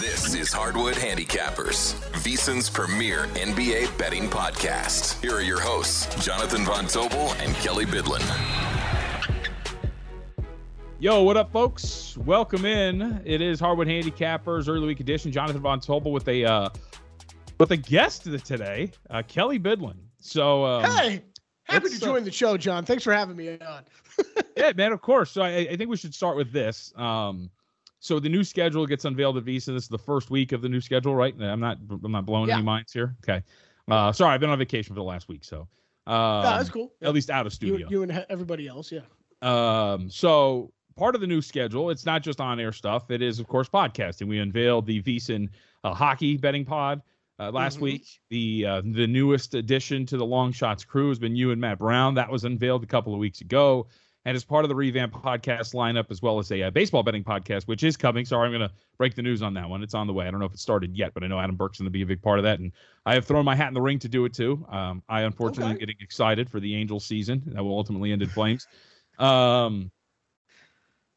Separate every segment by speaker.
Speaker 1: This is Hardwood Handicappers, VSiN's premier NBA betting podcast. Here are your hosts, Jonathan Von Tobel and Kelly Bidlin.
Speaker 2: Yo, what up, folks? Welcome in. It is Hardwood Handicappers early week edition. Jonathan Von Tobel with a uh, with a guest today, uh, Kelly Bidlin. So, um,
Speaker 3: hey, happy to
Speaker 2: uh,
Speaker 3: join the show, John. Thanks for having me on.
Speaker 2: yeah, man, of course. So, I, I think we should start with this. Um, so the new schedule gets unveiled at VSiN. This is the first week of the new schedule, right? I'm not I'm not blowing
Speaker 3: Yeah.
Speaker 2: any minds here. Okay. Uh, sorry, I've been on vacation for the last week, so um,
Speaker 3: no, that's cool.
Speaker 2: At least out of
Speaker 3: You,
Speaker 2: studio.
Speaker 3: you and everybody else, yeah.
Speaker 2: Um, so part of the new schedule, it's not just on air stuff. It is, of course, podcasting. We unveiled the VSiN uh, hockey betting pod uh, last
Speaker 3: Mhm.
Speaker 2: week. The uh, the newest addition to the Long Shots crew has been you and Matt Brown. That was unveiled a couple of weeks ago. And as part of the Revamp podcast lineup, as well as a uh, baseball betting podcast, which is coming. Sorry, I'm going to break the news on that one. It's on the way. I don't know if it started yet, but I know Adam Burke's going to be a big part of that. And I have thrown my hat in the ring to do it too. Um, I unfortunately am getting excited for the Angels season that will ultimately end in flames. Um,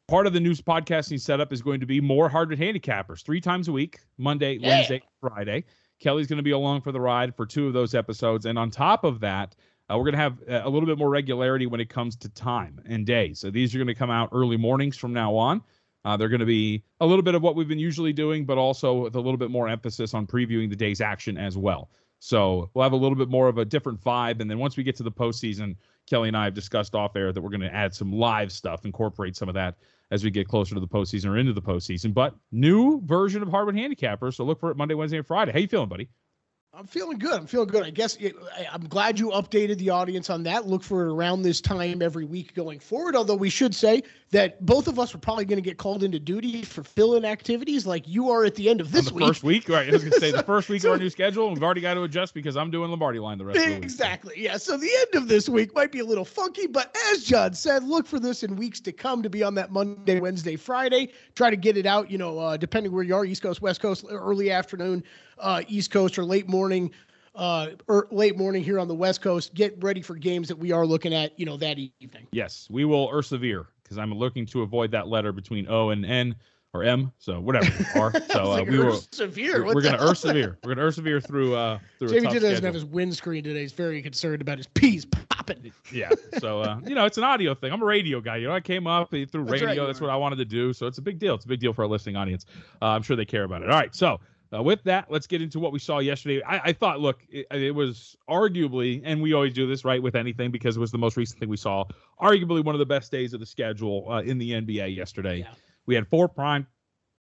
Speaker 2: part of the news podcasting setup is going to be more hardwood handicappers three times a week monday
Speaker 3: Yeah.
Speaker 2: wednesday friday kelly's going to be along for the ride for two of those episodes and on top of that uh, we're going to have a little bit more regularity when it comes to time and days so these are going to come out early mornings from now on uh, they're going to be a little bit of what we've been usually doing but also with a little bit more emphasis on previewing the day's action as well so we'll have a little bit more of a different vibe and then once we get to the postseason kelly and i have discussed off air that we're going to add some live stuff incorporate some of that as we get closer to the postseason or into the postseason. But new version of Hardwood Handicapper. So look for it Monday, Wednesday, and Friday. How you feeling, buddy?
Speaker 3: I'm feeling good. I'm feeling good. I guess I'm glad you updated the audience on that. Look for it around this time every week going forward. Although we should say that both of us were probably going to get called into duty for fill-in activities like you are at the end of this
Speaker 2: the
Speaker 3: week.
Speaker 2: first week, right? I was gonna say the first week
Speaker 3: so-
Speaker 2: of our new schedule, and we've already got to adjust because I'm doing Lombardi line the rest of the week.
Speaker 3: Exactly. Yeah. So the end of this week might be a little funky, but as John said, look for this in weeks to come to be on that Monday, Wednesday, Friday. Try to get it out, you know, uh, depending where you are, East Coast, West Coast, early afternoon, uh, East Coast, or late morning, uh, or late morning here on the West Coast. Get ready for games that we are looking at, you know, that evening.
Speaker 2: Yes, we will persevere because I'm looking to avoid that letter between O and N or M. So whatever.
Speaker 3: I
Speaker 2: So uh,
Speaker 3: like,
Speaker 2: we will.
Speaker 3: severe.
Speaker 2: We're, we're gonna persevere. We're gonna persevere through uh through a
Speaker 3: Jamie doesn't
Speaker 2: schedule.
Speaker 3: have his windscreen today. He's very concerned about his P's popping.
Speaker 2: yeah. So uh, you know, it's an audio thing. I'm a radio guy. You know, I came up through
Speaker 3: That's
Speaker 2: radio.
Speaker 3: right,
Speaker 2: That's what I wanted to do. So it's a big deal. It's a big deal for our listening audience. Uh, I'm sure they care about it. All right. So uh, with that, let's get into what we saw yesterday. I, I thought, look, it, it was arguably, and we always do this right with anything because it was the most recent thing we saw. Arguably one of the best days of the schedule uh, in the NBA yesterday.
Speaker 3: Yeah.
Speaker 2: We had four prime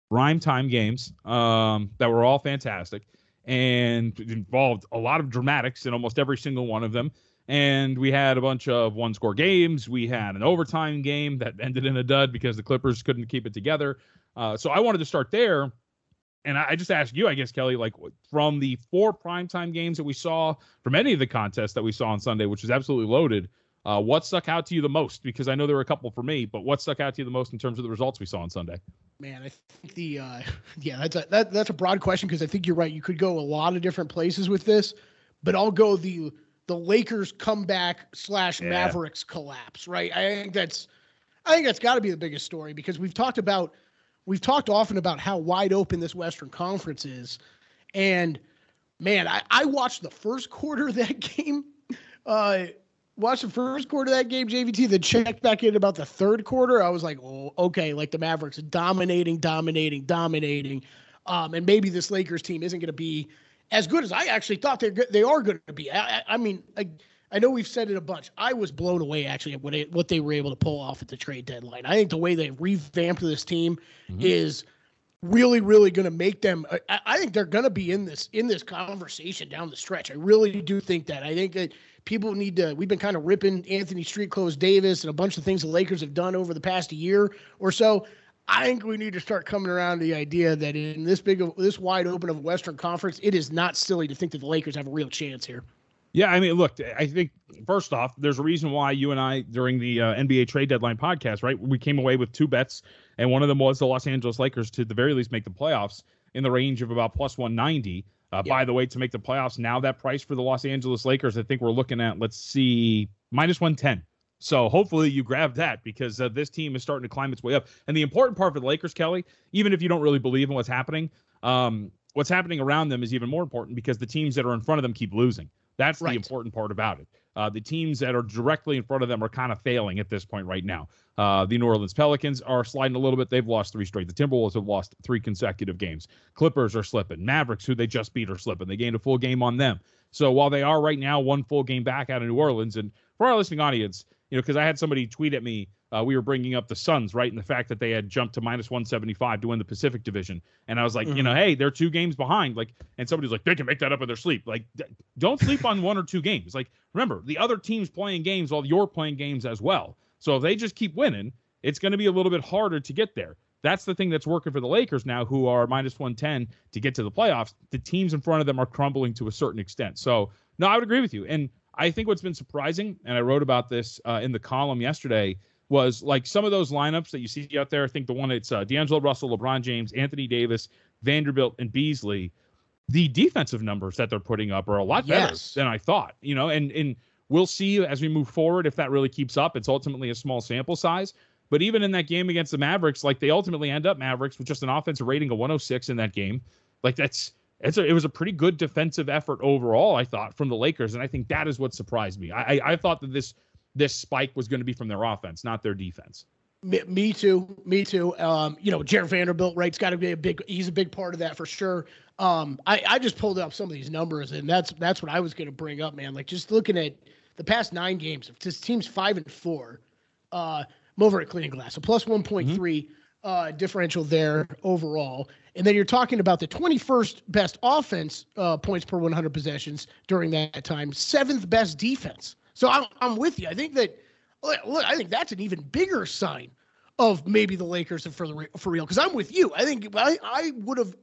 Speaker 2: prime time games um, that were all fantastic and involved a lot of dramatics in almost every single one of them. And we had a bunch of one score games. We had an overtime game that ended in a dud because the Clippers couldn't keep it together. Uh, so I wanted to start there. And I just asked you, I guess, Kelly, like from the four primetime games that we saw from any of the contests that we saw on Sunday, which was absolutely loaded, uh, what stuck out to you the most? Because I know there were a couple for me, but what stuck out to you the most in terms of the results we saw on Sunday?
Speaker 3: Man, I think the uh, yeah, that's a that, that's a broad question because I think you're right. You could go a lot of different places with this, but I'll go the the Lakers comeback slash
Speaker 2: Yeah.
Speaker 3: Mavericks collapse. Right. I think that's I think that's got to be the biggest story because we've talked about we've talked often about how wide open this Western Conference is, and man, I, I watched the first quarter of that game. Uh, watched the first quarter of that game, JVT, then checked back in about the third quarter. I was like, oh, okay, like the Mavericks dominating, dominating, dominating. Um, and maybe this Lakers team isn't going to be as good as I actually thought they're they are going to be. I, I, I mean, I know we've said it a bunch. I was blown away actually at what they, what they were able to pull off at the trade deadline. I think the way they revamped this team mm-hmm. is really, really going to make them. I, I think they're going to be in this in this conversation down the stretch. I really do think that. I think that people need to. We've been kind of ripping Anthony Street Clothes Davis and a bunch of things the Lakers have done over the past year or so. I think we need to start coming around to the idea that in this big of this wide open of Western Conference, it is not silly to think that the Lakers have a real chance here.
Speaker 2: Yeah, I mean, look, I think first off, there's a reason why you and I during the uh, NBA trade deadline podcast, right? We came away with two bets, and one of them was the Los Angeles Lakers to the very least make the playoffs in the range of about plus 190. Uh, yeah. By the way, to make the playoffs, now that price for the Los Angeles Lakers, I think we're looking at, let's see, minus 110. So hopefully you grab that because uh, this team is starting to climb its way up. And the important part for the Lakers, Kelly, even if you don't really believe in what's happening, um, what's happening around them is even more important because the teams that are in front of them keep losing. That's right. the important part about it. Uh, the teams that are directly in front of them are kind of failing at this point right now. Uh, the New Orleans Pelicans are sliding a little bit. They've lost three straight. The Timberwolves have lost three consecutive games. Clippers are slipping. Mavericks, who they just beat, are slipping. They gained a full game on them. So while they are right now one full game back out of New Orleans, and for our listening audience, you know, because I had somebody tweet at me uh, we were bringing up the Suns, right? And the fact that they had jumped to minus 175 to win the Pacific Division. And I was like, mm-hmm. you know, hey, they're two games behind. Like, and somebody's like, they can make that up in their sleep. Like, d- don't sleep on one or two games. Like, remember, the other team's playing games while you're playing games as well. So if they just keep winning, it's going to be a little bit harder to get there. That's the thing that's working for the Lakers now, who are minus 110 to get to the playoffs. The teams in front of them are crumbling to a certain extent. So, no, I would agree with you. And I think what's been surprising, and I wrote about this uh, in the column yesterday, was like some of those lineups that you see out there. I think the one it's uh, D'Angelo Russell, LeBron James, Anthony Davis, Vanderbilt, and Beasley. The defensive numbers that they're putting up are a lot better yes. than I thought. You know, and and we'll see as we move forward if that really keeps up. It's ultimately a small sample size. But even in that game against the Mavericks, like they ultimately end up Mavericks with just an offensive rating of 106 in that game. Like that's it's a, it was a pretty good defensive effort overall, I thought, from the Lakers, and I think that is what surprised me. I I, I thought that this this spike was going to be from their offense, not their defense.
Speaker 3: Me, me too. Me too. Um, you know, Jarred Vanderbilt, right? It's got to be a big. He's a big part of that for sure. Um, I I just pulled up some of these numbers, and that's that's what I was going to bring up, man. Like just looking at the past nine games, this team's five and four. Uh, I'm over at Cleaning Glass, so plus one point mm mm-hmm. uh, differential there overall. And then you're talking about the 21st best offense uh, points per 100 possessions during that time, seventh best defense. So I'm, I'm with you. I think that look, I think that's an even bigger sign of maybe the Lakers for the for real. Because I'm with you. I think I, I would have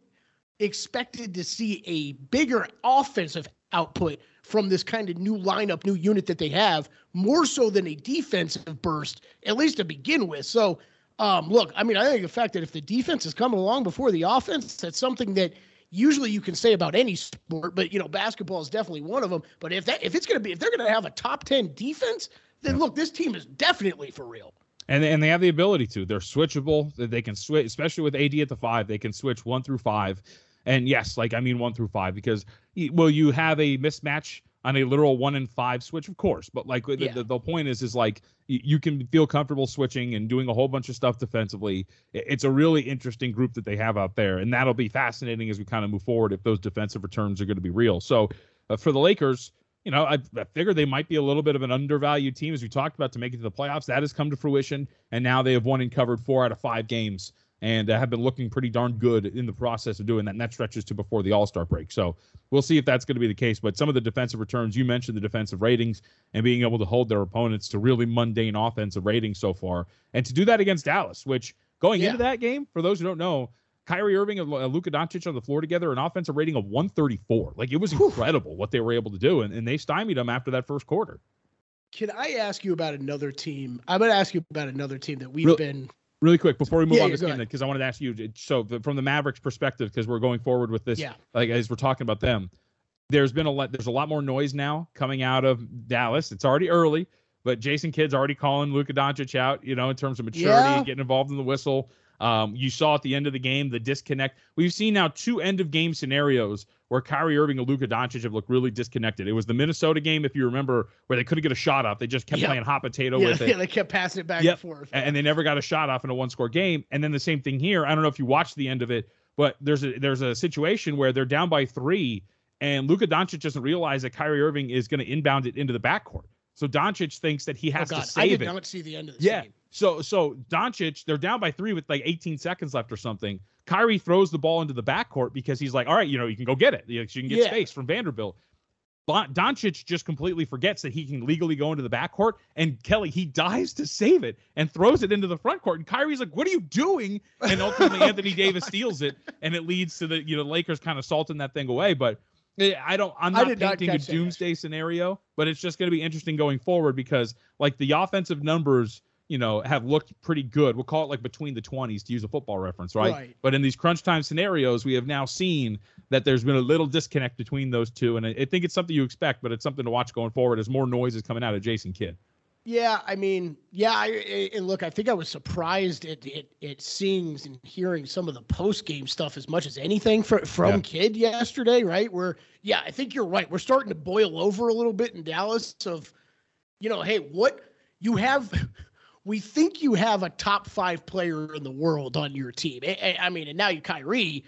Speaker 3: expected to see a bigger offensive output from this kind of new lineup, new unit that they have, more so than a defensive burst, at least to begin with. So, um, look, I mean, I think the fact that if the defense is coming along before the offense, that's something that usually you can say about any sport, but you know, basketball is definitely one of them. But if that if it's gonna be if they're gonna have a top ten defense, then look, this team is definitely for real.
Speaker 2: And and they have the ability to. They're switchable. They can switch, especially with AD at the five. They can switch one through five. And yes, like I mean one through five because well, you have a mismatch on a literal one in five switch, of course. But like yeah. the, the, point is, is like you can feel comfortable switching and doing a whole bunch of stuff defensively. It's a really interesting group that they have out there, and that'll be fascinating as we kind of move forward if those defensive returns are going to be real. So uh, for the Lakers, you know, I, I figured they might be a little bit of an undervalued team as we talked about to make it to the playoffs. That has come to fruition, and now they have won and covered four out of five games and uh, have been looking pretty darn good in the process of doing that. And that stretches to before the All Star break. So we'll see if that's going to be the case. But some of the defensive returns, you mentioned the defensive ratings and being able to hold their opponents to really mundane offensive ratings so far. And to do that against Dallas, which going yeah. into that game, for those who don't know, Kyrie Irving and Luka Doncic on the floor together, an offensive rating of 134. Like it was incredible what they were able to do. And, and they stymied them after that first quarter.
Speaker 3: Can I ask you about another team? I'm going to ask you about another team that we've been
Speaker 2: Really quick before we move yeah, on to this because I wanted to ask you. So from the Mavericks perspective, because we're going forward with this,
Speaker 3: yeah.
Speaker 2: like as we're talking about them, there's been a lot. There's a lot more noise now coming out of Dallas. It's already early, but Jason Kidd's already calling Luka Doncic out. You know, in terms of maturity yeah. and getting involved in the whistle. Um, you saw at the end of the game the disconnect. We've seen now two end of game scenarios where Kyrie Irving and Luka Doncic have looked really disconnected. It was the Minnesota game, if you remember, where they couldn't get a shot off. They just kept playing hot potato
Speaker 3: yeah,
Speaker 2: with it.
Speaker 3: yeah, they kept passing it back
Speaker 2: Yep.
Speaker 3: and forth.
Speaker 2: and and they never got a shot off in a one score game. And then the same thing here. I don't know if you watched the end of it, but there's a there's a situation where they're down by three, and Luka Doncic doesn't realize that Kyrie Irving is going to inbound it into the backcourt. So Doncic thinks that he
Speaker 3: oh,
Speaker 2: has
Speaker 3: God,
Speaker 2: to
Speaker 3: I
Speaker 2: save
Speaker 3: did
Speaker 2: it.
Speaker 3: not see the end of this
Speaker 2: Yeah.
Speaker 3: game.
Speaker 2: So so Doncic, they're down by three with like 18 seconds left or something. Kyrie throws the ball into the backcourt because he's like, all right, you know, you can go get it. You, can get
Speaker 3: Yeah.
Speaker 2: space from Vanderbilt. Don- Doncic just completely forgets that he can legally go into the backcourt, and Kelly he dives to save it and throws it into the front court. And Kyrie's like, "What are you doing?" And ultimately, oh, Anthony Davis steals it, and it leads to the you know Lakers kind of salting that thing away. But I don't. I'm not
Speaker 3: did not
Speaker 2: painting a
Speaker 3: that,
Speaker 2: doomsday scenario, but it's just going to be interesting going forward because like the offensive numbers, you know, have looked pretty good. We'll call it like between the 20s to use a football reference, right?
Speaker 3: Right.
Speaker 2: But in these crunch time scenarios, we have now seen that there's been a little disconnect between those two, and I, I think it's something you expect, but it's something to watch going forward as more noise is coming out of Jason Kidd.
Speaker 3: Yeah, I mean, yeah, I, and look, I think I was surprised at at, at seeing and hearing some of the post game stuff as much as anything from from
Speaker 2: Yeah.
Speaker 3: Kidd yesterday, right? Where, yeah, I think you're right. We're starting to boil over a little bit in Dallas of, you know, hey, what you have. We think you have a top five player in the world on your team. I, I- I mean, and now you Kyrie.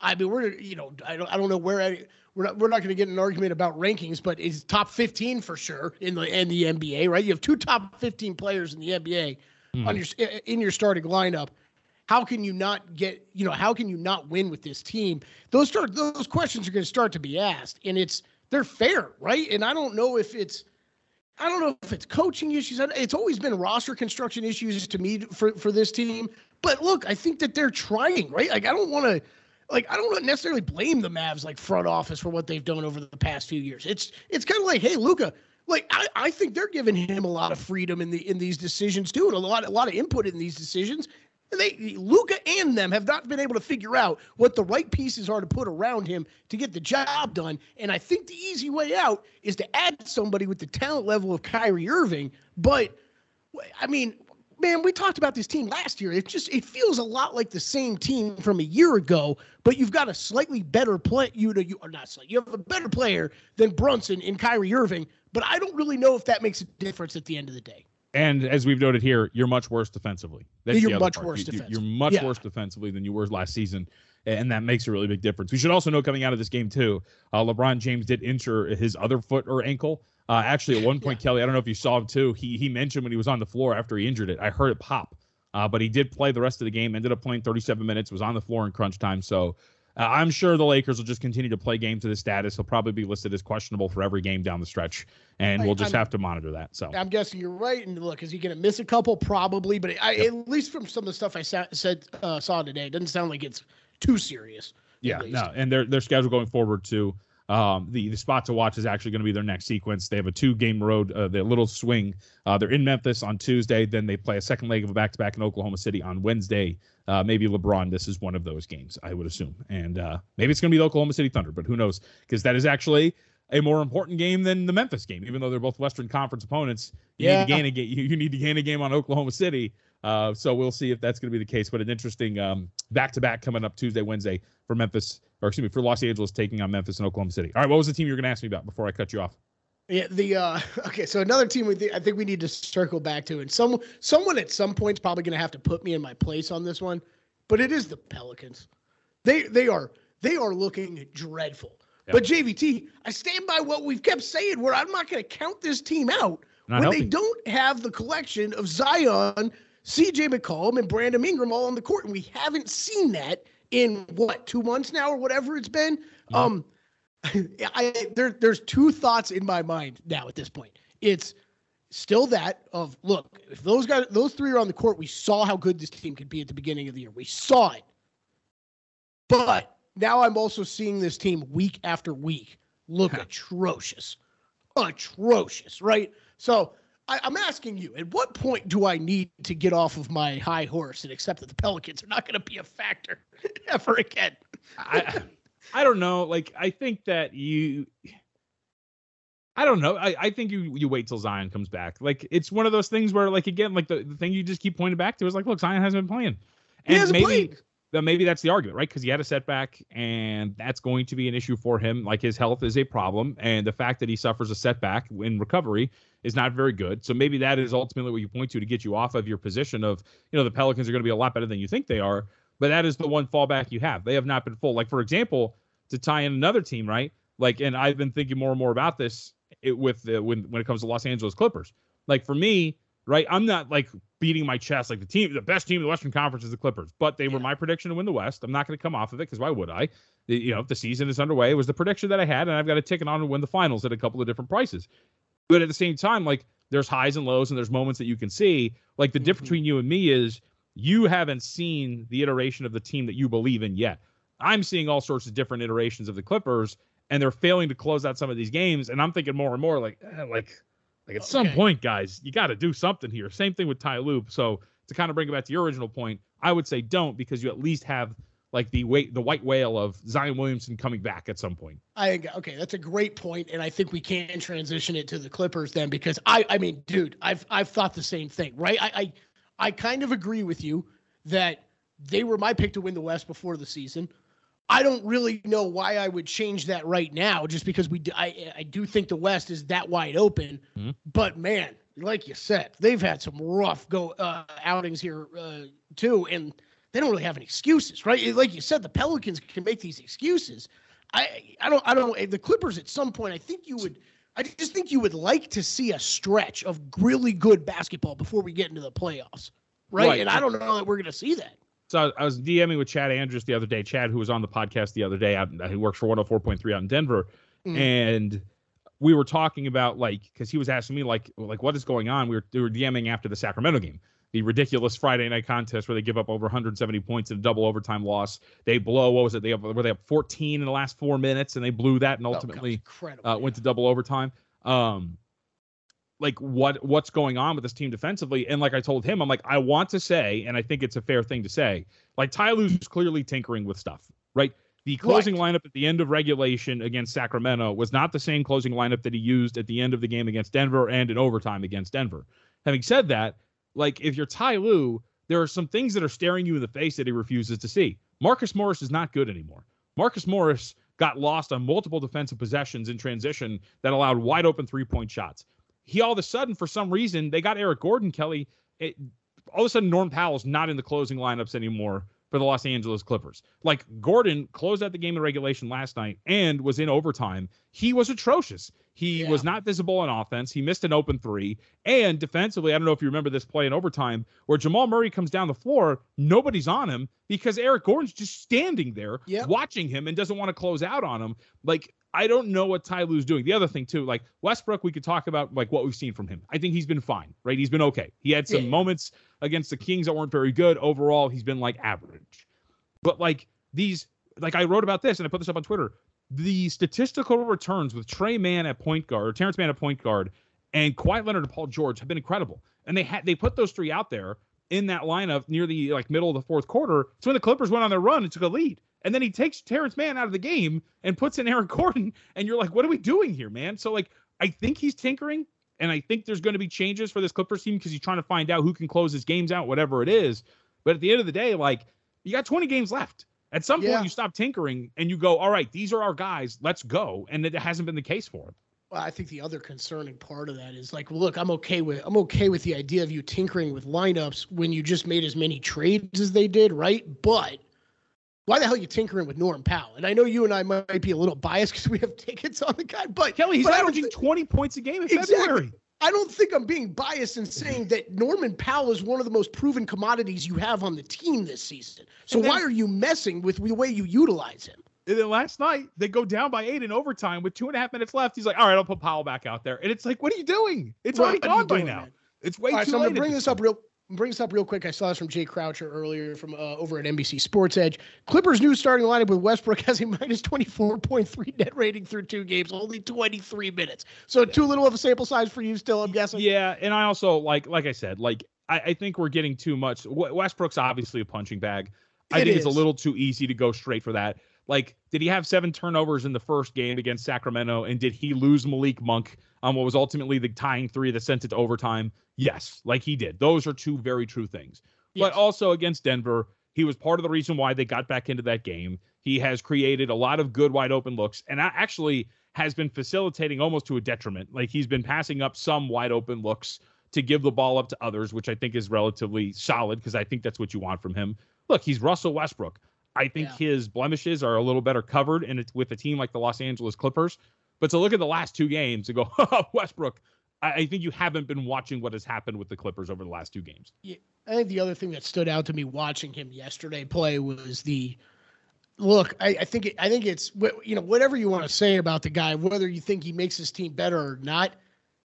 Speaker 3: I mean, we're you know, I don't I don't know where I, we're not we're not going to get an argument about rankings, but is top 15 for sure in the in the NBA, right? You have two top 15 players in the NBA mm-hmm. on your in your starting lineup. How can you not get, you know, how can you not win with this team? Those start those questions are going to start to be asked and it's they're fair, right? And I don't know if it's I don't know if it's coaching issues. It's always been roster construction issues to me for for this team. But look, I think that they're trying, right? Like I don't want to like I don't necessarily blame the Mavs like front office for what they've done over the past few years. It's it's kind of like, hey, Luka, like I, I think they're giving him a lot of freedom in the in these decisions too, and a lot a lot of input in these decisions. And they Luka and them have not been able to figure out what the right pieces are to put around him to get the job done. And I think the easy way out is to add somebody with the talent level of Kyrie Irving. But I mean, man, we talked about this team last year. It just it feels a lot like the same team from a year ago, but you've got a slightly better play. You know, you are not slightly. You have a better player than Brunson in Kyrie Irving, but I don't really know if that makes a difference at the end of the day.
Speaker 2: And as we've noted here, you're much worse defensively. That's
Speaker 3: You're much
Speaker 2: part.
Speaker 3: worse
Speaker 2: You- You're much
Speaker 3: Yeah.
Speaker 2: worse defensively than you were last season, and that makes a really big difference. We should also know coming out of this game too, uh, LeBron James did injure his other foot or ankle. Uh, actually, at one point, Kelly, I don't know if you saw him too. He he mentioned when he was on the floor after he injured it. I heard it pop, uh, but he did play the rest of the game. Ended up playing 37 minutes. Was on the floor in crunch time. So. Uh, I'm sure the Lakers will just continue to play games to this status. He'll probably be listed as questionable for every game down the stretch, and
Speaker 3: I-
Speaker 2: we'll just
Speaker 3: I'm-
Speaker 2: have to monitor that. So
Speaker 3: I'm guessing you're right. And look, is he going to miss a couple? Probably, but I, at least from some of the stuff I sa- said uh, saw today, it doesn't sound like it's too serious.
Speaker 2: Yeah, no, and their their schedule going forward too. Um, the the spot to watch is actually going to be their next sequence. They have a two game road, uh, the little swing. Uh, they're in Memphis on Tuesday, then they play a second leg of a back to back in Oklahoma City on Wednesday. Uh, maybe LeBron. This is one of those games, I would assume, and uh, maybe it's going to be the Oklahoma City Thunder, but who knows? Because that is actually a more important game than the Memphis game, even though they're both Western Conference opponents. You need to
Speaker 3: Yeah.
Speaker 2: gain a game. You, you need to gain a game on Oklahoma City. Uh, so we'll see if that's going to be the case. But an interesting back to back coming up Tuesday, Wednesday for Memphis, or excuse me, for Los Angeles taking on Memphis and Oklahoma City. All right, what was the team you were going to ask me about before I cut you off?
Speaker 3: Yeah, the uh okay, so another team we th- I think we need to circle back to, and some someone at some point's probably going to have to put me in my place on this one, but it is the Pelicans. They they are they are looking dreadful. But JVT, I stand by what we've kept saying, where I'm not going to count this team out
Speaker 2: Not
Speaker 3: when they don't have the collection of Zion, CJ McCollum, and Brandon Ingram all on the court, and we haven't seen that in what two months now or whatever it's been. Um, I there there's two thoughts in my mind now at this point. It's still that of look, if those guys those three are on the court, we saw how good this team could be at the beginning of the year. We saw it. But now I'm also seeing this team week after week look atrocious. Atrocious, right? So I, I'm asking you, at what point do I need to get off of my high horse and accept that the Pelicans are not going to be a factor ever again?
Speaker 2: I I don't know. Like I think that you I don't know. I, I think you you wait till Zion comes back. Like it's one of those things where like again, like the, the thing you just keep pointing back to is like, look, Zion hasn't been playing.
Speaker 3: He
Speaker 2: And
Speaker 3: hasn't
Speaker 2: maybe
Speaker 3: played.
Speaker 2: Then maybe that's the argument, right? Because he had a setback, and that's going to be an issue for him. Like his health is a problem, and the fact that he suffers a setback in recovery is not very good. So maybe that is ultimately what you point to to get you off of your position of, you know, the Pelicans are going to be a lot better than you think they are. But that is the one fallback you have. They have not been full. Like for example, to tie in another team, right? Like, and I've been thinking more and more about this it, with the, when when it comes to Los Angeles Clippers. Like for me, right? I'm not like beating my chest like the team, the best team in the Western Conference is the Clippers, but they were my prediction to win the West. I'm not going to come off of it because why would I? You know, the season is underway, it was the prediction that I had, and I've got a ticket on to win the finals at a couple of different prices. But at the same time, like there's highs and lows, and there's moments that you can see. Like the difference between you and me is you haven't seen the iteration of the team that you believe in yet. I'm seeing all sorts of different iterations of the Clippers, and they're failing to close out some of these games. And I'm thinking more and more like, eh, like, like at some point, guys, you got to do something here. Same thing with Ty Lue. So to kind of bring it back to your original point, I would say don't because you at least have like the wait the white whale of Zion Williamson coming back at some point.
Speaker 3: I okay, that's a great point, and I think we can transition it to the Clippers then because I I mean, dude, I've I've thought the same thing, right? I I, I kind of agree with you that they were my pick to win the West before the season. I don't really know why I would change that right now, just because we do, I I do think the West is that wide open.
Speaker 2: Mhm.
Speaker 3: But man, like you said, they've had some rough go uh, outings here uh, too, and they don't really have any excuses, right? Like you said, the Pelicans can make these excuses. I I don't I don't the Clippers at some point. I think you would. I just think you would like to see a stretch of really good basketball before we get into the playoffs, right?
Speaker 2: Right.
Speaker 3: And I don't know that we're going to see that.
Speaker 2: So I, was DMing with Chad Andrews the other day. Chad, who was on the podcast the other day, out, he works for 104.3 out in Denver,
Speaker 3: Mm.
Speaker 2: and we were talking about like because he was asking me like like what is going on. We were we were DMing after the Sacramento game, the ridiculous Friday night contest where they give up over 170 points in a double overtime loss. They blow what was it? They have, were they up 14 in the last four minutes and they blew that and
Speaker 3: Oh, God,
Speaker 2: ultimately uh, went to double overtime. Um, like what what's going on with this team defensively? And like I told him, I'm like, I want to say, and I think it's a fair thing to say, like Ty Lue's clearly tinkering with stuff, right? The closing lineup at the end of regulation against Sacramento was not the same closing lineup that he used at the end of the game against Denver and in overtime against Denver. Having said that, like if you're Ty Lue, there are some things that are staring you in the face that he refuses to see. Marcus Morris is not good anymore. Marcus Morris got lost on multiple defensive possessions in transition that allowed wide open three point shots. He all of a sudden, for some reason, they got Eric Gordon, Kelly. It, all of a sudden, Norm Powell's not in the closing lineups anymore for the Los Angeles Clippers. Like Gordon closed out the game in regulation last night and was in overtime. He was atrocious. He
Speaker 3: Yeah.
Speaker 2: was not visible on offense. He missed an open three. And defensively, I don't know if you remember this play in overtime where Jamal Murray comes down the floor, nobody's on him because Eric Gordon's just standing there
Speaker 3: Yep.
Speaker 2: watching him and doesn't want to close out on him. Like, I don't know what Ty Lue's doing. The other thing, too, like Westbrook, we could talk about like what we've seen from him. I think he's been fine, right? He's been okay. He had some
Speaker 3: Yeah.
Speaker 2: moments against the Kings that weren't very good. Overall, he's been like average. But like these, like I wrote about this and I put this up on Twitter. The statistical returns with Trey Mann at point guard, or Terance Mann at point guard, and Kawhi Leonard and Paul George have been incredible. And they had they put those three out there in that lineup near the like middle of the fourth quarter. So when the Clippers went on their run and took a lead. And then he takes Terance Mann out of the game and puts in Aaron Gordon. And you're like, what are we doing here, man? So like I think he's tinkering. And I think there's going to be changes for this Clippers team because he's trying to find out who can close his games out, whatever it is. But at the end of the day, like you got 20 games left. At some
Speaker 3: Yeah.
Speaker 2: point, you stop tinkering and you go, all right, these are our guys. Let's go. And it hasn't been the case for him.
Speaker 3: I think the other concerning part of that is like, look, I'm okay with I'm okay with the idea of you tinkering with lineups when you just made as many trades as they did, right? But why the hell are you tinkering with Norm Powell? And I know you and I might be a little biased because we have tickets on the guy, but
Speaker 2: Kelly, he's
Speaker 3: but
Speaker 2: averaging
Speaker 3: thi-
Speaker 2: 20 points a game in
Speaker 3: Exactly.
Speaker 2: February.
Speaker 3: I don't think I'm being biased in saying that Norman Powell is one of the most proven commodities you have on the team this season. So
Speaker 2: then-
Speaker 3: why are you messing with the way you utilize him?
Speaker 2: And then last night, they go down by eight in overtime with two and a half minutes left. He's like, all right, I'll put Powell back out there. And it's like, what are you doing? It's already
Speaker 3: What you
Speaker 2: gone by
Speaker 3: doing,
Speaker 2: now.
Speaker 3: man?
Speaker 2: It's way
Speaker 3: All right,
Speaker 2: too
Speaker 3: so I'm gonna bring this up real bring this up real quick. I saw this from Jay Croucher earlier from uh, over at NBC Sports Edge. Clippers new starting lineup with Westbrook has a minus 24.3 net rating through two games, only 23 minutes. So too little of a sample size for you still, I'm guessing.
Speaker 2: Yeah, and I also like, like I said, like I, I think we're getting too much. Westbrook's obviously a punching bag. I
Speaker 3: It
Speaker 2: think it's a little too easy to go straight for that. Like, did he have seven turnovers in the first game against Sacramento? And did he lose Malik Monk on what was ultimately the tying three that sent it to overtime? Yes, like he did. Those are two very true things.
Speaker 3: Yes.
Speaker 2: But also against Denver, He was part of the reason why they got back into that game. He has created a lot of good wide open looks and actually has been facilitating almost to a detriment. Like he's been passing up some wide open looks to give the ball up to others, which I think is relatively solid because I think that's what you want from him. Look, he's Russell Westbrook. I think yeah. his blemishes are a little better covered and with a team like the Los Angeles Clippers. But to look at the last two games and go, oh, Westbrook, I, think you haven't been watching what has happened with the Clippers over the last two games.
Speaker 3: Yeah, I think the other thing that stood out to me watching him yesterday play was the look. I, I think it, I think it's you know whatever you want to say about the guy, whether you think he makes his team better or not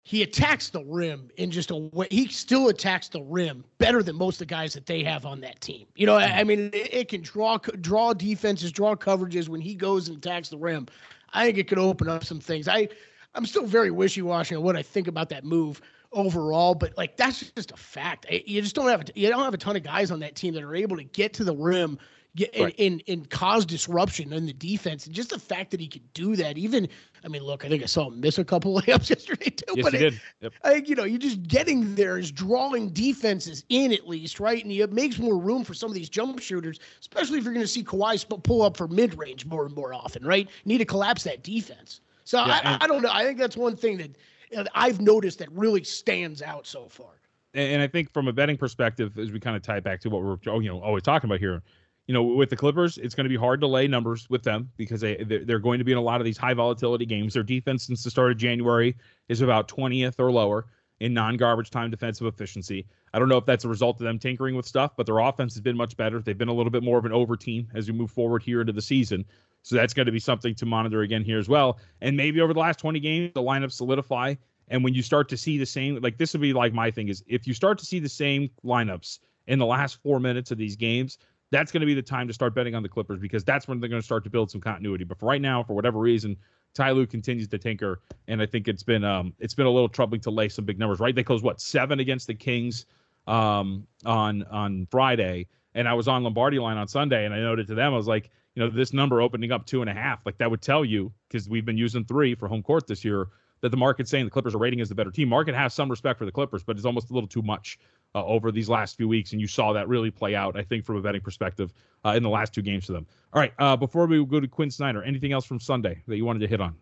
Speaker 3: he attacks the rim in just a way. He still attacks the rim better than most of the guys that they have on that team. You know, I, mean, it, it, can draw draw defenses, draw coverages when he goes and attacks the rim. I think it could open up some things. I I'm still very wishy washy on what I think about that move overall, but like that's just a fact. You just don't have you don't have a ton of guys on that team that are able to get to the rim get right. and, and, and cause disruption in the defense. And just the fact that he could do that, even I mean, look, I think I saw him miss a couple layups yesterday too.
Speaker 2: Yes,
Speaker 3: but
Speaker 2: he it, did. Yep.
Speaker 3: I think you know, you're just getting there is drawing defenses in at least, right? And it makes more room for some of these jump shooters, especially if you're going to see Kawhi pull up for mid range more and more often, right? You need to collapse that defense. So yeah, I, I, don't know. I think that's one thing that you know, I've noticed that really stands out so far.
Speaker 2: And I think from a betting perspective, as we kind of tie back to what we're oh, you know always talking about here, you know, with the Clippers, it's going to be hard to lay numbers with them because they they're going to be in a lot of these high volatility games. Their defense since the start of January is about 20th or lower in non-garbage time defensive efficiency. I don't know if that's a result of them tinkering with stuff, but their offense has been much better. They've been a little bit more of an over team as we move forward here into the season. So that's going to be something to monitor again here as well. And maybe over the last 20 games, the lineup solidify. And when you start to see the same, like this would be like my thing is if you start to see the same lineups in the last four minutes of these games, that's going to be the time to start betting on the Clippers because that's when they're going to start to build some continuity. But for right now, for whatever reason, Ty Lue continues to tinker, and I think it's been um it's been a little troubling to lay some big numbers. Right, they closed what seven against the Kings um on on Friday, and I was on Lombardi line on Sunday, and I noted to them I was like, you know, this number opening up two and a half, like that would tell you because we've been using three for home court this year that the market's saying the Clippers are rating as the better team. Market has some respect for the Clippers, but it's almost a little too much uh, over these last few weeks, and you saw that really play out, I think, from a betting perspective uh, in the last two games for them. All right, uh, before we go to Quinn Snyder, anything else from Sunday that you wanted to hit on?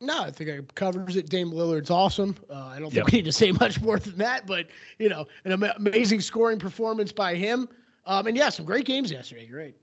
Speaker 3: No, I think I covers it. Dame Lillard's awesome. Uh, I don't think yep. we need to say much more than that, but you know, an am- amazing scoring performance by him. Um, and yeah, some great games yesterday. Great.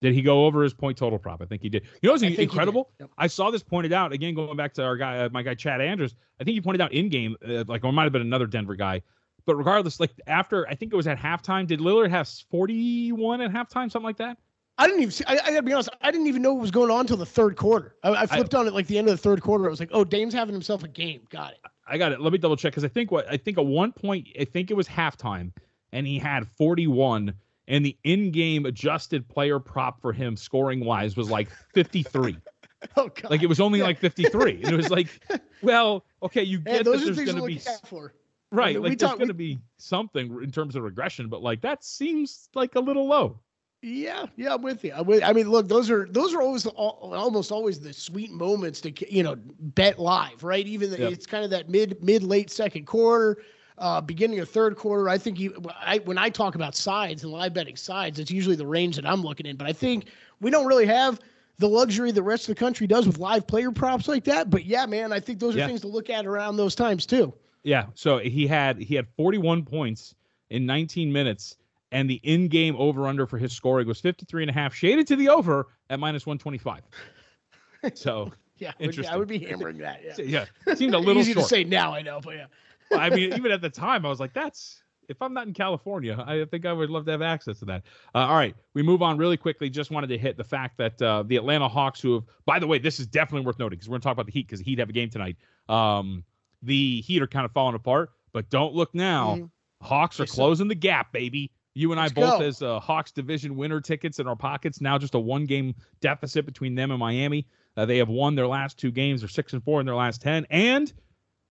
Speaker 2: Did he go over his point total prop? I think he did. You know what's incredible? Yep. I saw this pointed out again, going back to our guy, uh, my guy Chad Andrews. I think he pointed out in game, uh, like or it might have been another Denver guy. But regardless, like after I think it was at halftime, did Lillard have 41 at halftime, something like that?
Speaker 3: I didn't even see. I, I, gotta be honest. I didn't even know what was going on until the third quarter. I, I flipped I, on it like the end of the third quarter. I was like, "Oh, Dame's having himself a game." Got it.
Speaker 2: I got it. Let me double check because I think what I think at one point I think it was halftime, and he had 41 and the in-game adjusted player prop for him scoring wise was like 53. oh god. Like it was only like 53. and it was like, well, okay, you get hey, that there's going to be Right, I mean, like there's going to be something in terms of regression, but like that seems like a little low.
Speaker 3: Yeah, yeah, I'm with you. I'm with, I mean, look, those are those are always the, almost always the sweet moments to you know bet live, right? Even the, yep. it's kind of that mid mid late second quarter uh, beginning of third quarter. I think you, I, when I talk about sides and live betting sides, it's usually the range that I'm looking in. But I think we don't really have the luxury the rest of the country does with live player props like that. But yeah, man, I think those are yeah. things to look at around those times too.
Speaker 2: Yeah. So he had he had 41 points in 19 minutes, and the in-game over/under for his scoring was 53 and a half, shaded to the over at minus 125. So.
Speaker 3: yeah, interesting. I would be hammering that.
Speaker 2: Yeah, yeah, seemed a little
Speaker 3: easy
Speaker 2: short.
Speaker 3: to say now. I know, but yeah.
Speaker 2: I mean, even at the time, I was like, that's if I'm not in California, I think I would love to have access to that. Uh, all right, we move on really quickly. Just wanted to hit the fact that uh, the Atlanta Hawks, who have, by the way, this is definitely worth noting because we're going to talk about the Heat because the Heat have a game tonight. Um, the Heat are kind of falling apart, but don't look now. Mm-hmm. Hawks are closing the gap, baby. You and I Let's both, go. as uh, Hawks division winner tickets in our pockets, now just a one game deficit between them and Miami. Uh, they have won their last two games. They're six and four in their last 10. And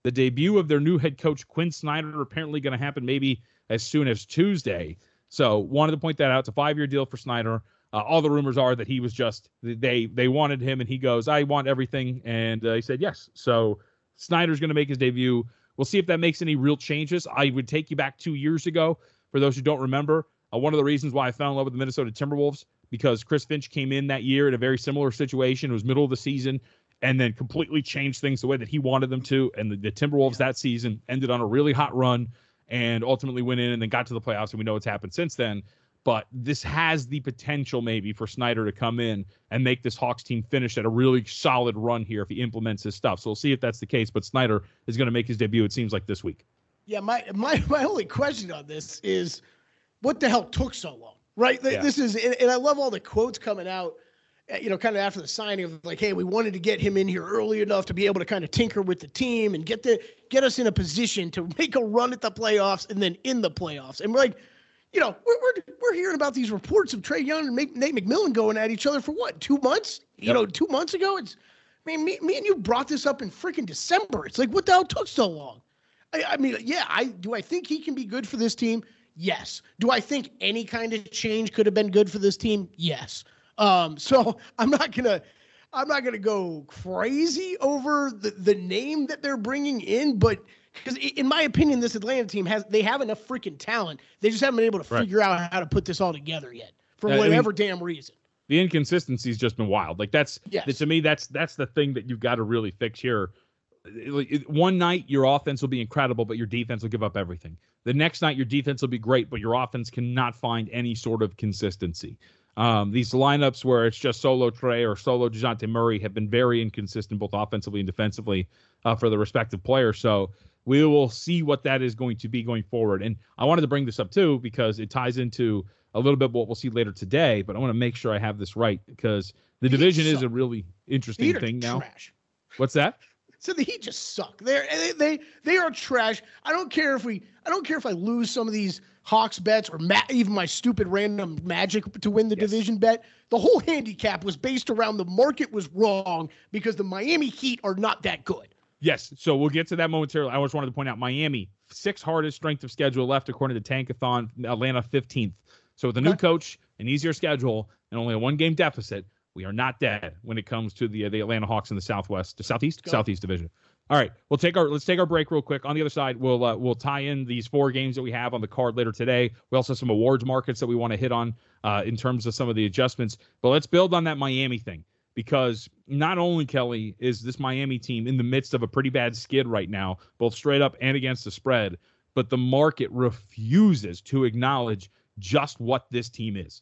Speaker 2: the debut of their new head coach, Quinn Snyder, apparently going to happen maybe as soon as Tuesday. So wanted to point that out. It's a five-year deal for Snyder. Uh, all the rumors are that he was just they they wanted him, and he goes, "I want everything," and uh, he said yes. So Snyder's going to make his debut. We'll see if that makes any real changes. I would take you back two years ago. For those who don't remember, Uh, one of the reasons why I fell in love with the Minnesota Timberwolves because Chris Finch came in that year in a very similar situation. It was middle of the season and then completely changed things the way that he wanted them to. And the, the Timberwolves that season ended on a really hot run and ultimately went in and then got to the playoffs. And we know what's happened since then. But this has the potential maybe for Snyder to come in and make this Hawks team finish at a really solid run here if he implements his stuff. So we'll see if that's the case. But Snyder is going to make his debut, it seems like this week.
Speaker 3: Yeah, my my my only question on this is what the hell took so long? Right? Yeah. This is and, and I love all the quotes coming out uh, you know, kind of after the signing of like, hey, we wanted to get him in here early enough to be able to kind of tinker with the team and get the get us in a position to make a run at the playoffs and then in the playoffs. And we're like, you know, we're we're, we're hearing about these reports of Trae Young and Nate McMillan going at each other for what two months? You know, two months ago. It's, I mean, me, me and you brought this up in freaking December. It's like, what the hell took so long? I, I mean, yeah, I do. I think he can be good for this team. Yes. Do I think any kind of change could have been good for this team? Yes. Um, so I'm not gonna I'm not gonna go crazy over the the name that they're bringing in, but because in my opinion, this Atlanta team has they have enough freaking talent. They just haven't been able to right. figure out how to put this all together yet for uh, whatever I mean, damn reason.
Speaker 2: The inconsistency's just been wild. Like that's yes. to me that's that's the thing that you've got to really fix here. One night your offense will be incredible, but your defense will give up everything. The next night your defense will be great, but your offense cannot find any sort of consistency. Um, these lineups where it's just solo Trae or solo Dejounte Murray have been very inconsistent, both offensively and defensively, uh, for the respective players. So we will see what that is going to be going forward. And I wanted to bring this up too because it ties into a little bit what we'll see later today. But I want to make sure I have this right because the division is a really interesting thing now. Trash. What's that?
Speaker 3: So the Heat just suck. They're, they they they are trash. I don't care if we. I don't care if I lose some of these Hawks bets or ma- even my stupid random magic to win the yes. division bet. The whole handicap was based around the market was wrong because the Miami Heat are not that good.
Speaker 2: Yes. So we'll get to that momentarily. I just wanted to point out Miami, six hardest strength of schedule left according to Tankathon, Atlanta 15th. So with a new coach, an easier schedule, and only a one game deficit, we are not dead when it comes to the uh, the Atlanta Hawks in the Southwest, the Southeast, Go. Southeast Division. All right, we'll take our let's take our break real quick. On the other side, we'll uh, we'll tie in these four games that we have on the card later today. We also have some awards markets that we want to hit on uh, in terms of some of the adjustments. But let's build on that Miami thing because not only Kelly is this Miami team in the midst of a pretty bad skid right now, both straight up and against the spread, but the market refuses to acknowledge just what this team is.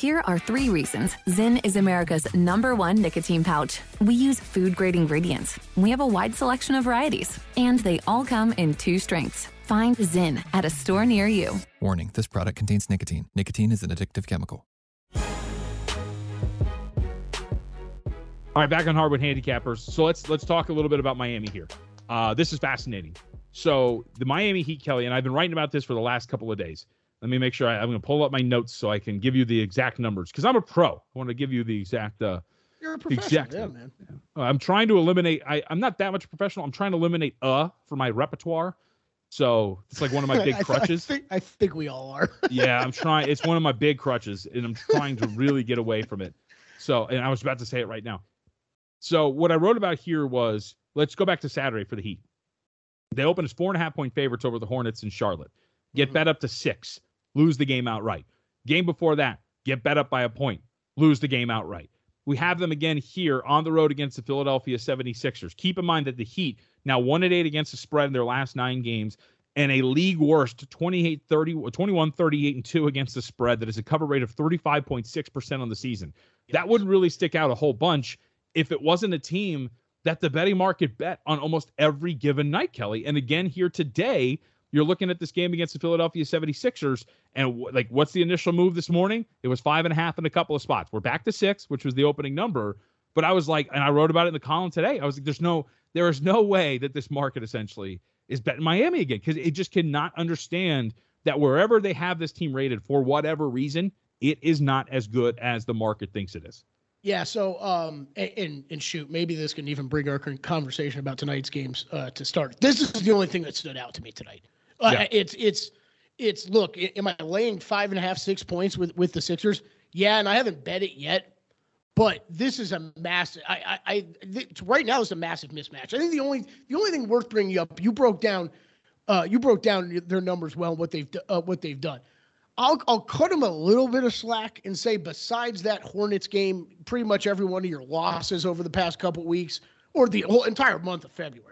Speaker 4: Here are three reasons Zyn is America's number one nicotine pouch. We use food grade ingredients. We have a wide selection of varieties, and they all come in two strengths. Find Zyn at a store near you.
Speaker 5: Warning this product contains nicotine. Nicotine is an addictive chemical.
Speaker 2: All right, back on hardwood handicappers. So let's let's talk a little bit about Miami here. Uh, this is fascinating. So the Miami Heat, Kelly, and I've been writing about this for the last couple of days. Let me make sure I, am going to pull up my notes so I can give you the exact numbers because I'm a pro. I want to give you the exact uh,
Speaker 3: You're a professional,
Speaker 2: Exactly.
Speaker 3: yeah, man.
Speaker 2: Uh, I'm trying to eliminate. I, I'm not that much professional. I'm trying to eliminate uh for my repertoire. So it's like one of my big
Speaker 3: I,
Speaker 2: crutches.
Speaker 3: I think, I think we all are.
Speaker 2: yeah, I'm trying. It's one of my big crutches, and I'm trying to really get away from it. So, and I was about to say it right now. So, what I wrote about here was let's go back to Saturday for the Heat. They opened as four and a half point favorites over the Hornets in Charlotte. Get bet up to six, lose the game outright. Game before that, get bet up by a point, lose the game outright. We have them again here on the road against the Philadelphia 76ers. Keep in mind that the Heat now 1 and 8 against the spread in their last 9 games and a league worst 28 30 21 38 and 2 against the spread that is a cover rate of 35.6% on the season. That wouldn't really stick out a whole bunch if it wasn't a team that the betting market bet on almost every given night, Kelly. And again here today, you're looking at this game against the Philadelphia 76ers, and w- like, what's the initial move this morning? It was five and a half in a couple of spots. We're back to six, which was the opening number. But I was like, and I wrote about it in the column today. I was like, there's no, there is no way that this market essentially is betting Miami again because it just cannot understand that wherever they have this team rated for whatever reason, it is not as good as the market thinks it is.
Speaker 3: Yeah. So, um, and, and shoot, maybe this can even bring our conversation about tonight's games uh, to start. This is the only thing that stood out to me tonight. Uh,
Speaker 2: Yeah.
Speaker 3: It's it's it's look. Am I laying five and a half, six points with with the Sixers? Yeah, and I haven't bet it yet. But this is a massive. I, I, I th- right now it's a massive mismatch. I think the only the only thing worth bringing up, you broke down, uh, you broke down their numbers well, what they've uh, what they've done. I'll I'll cut them a little bit of slack and say besides that Hornets game, pretty much every one of your losses over the past couple weeks or the whole entire month of February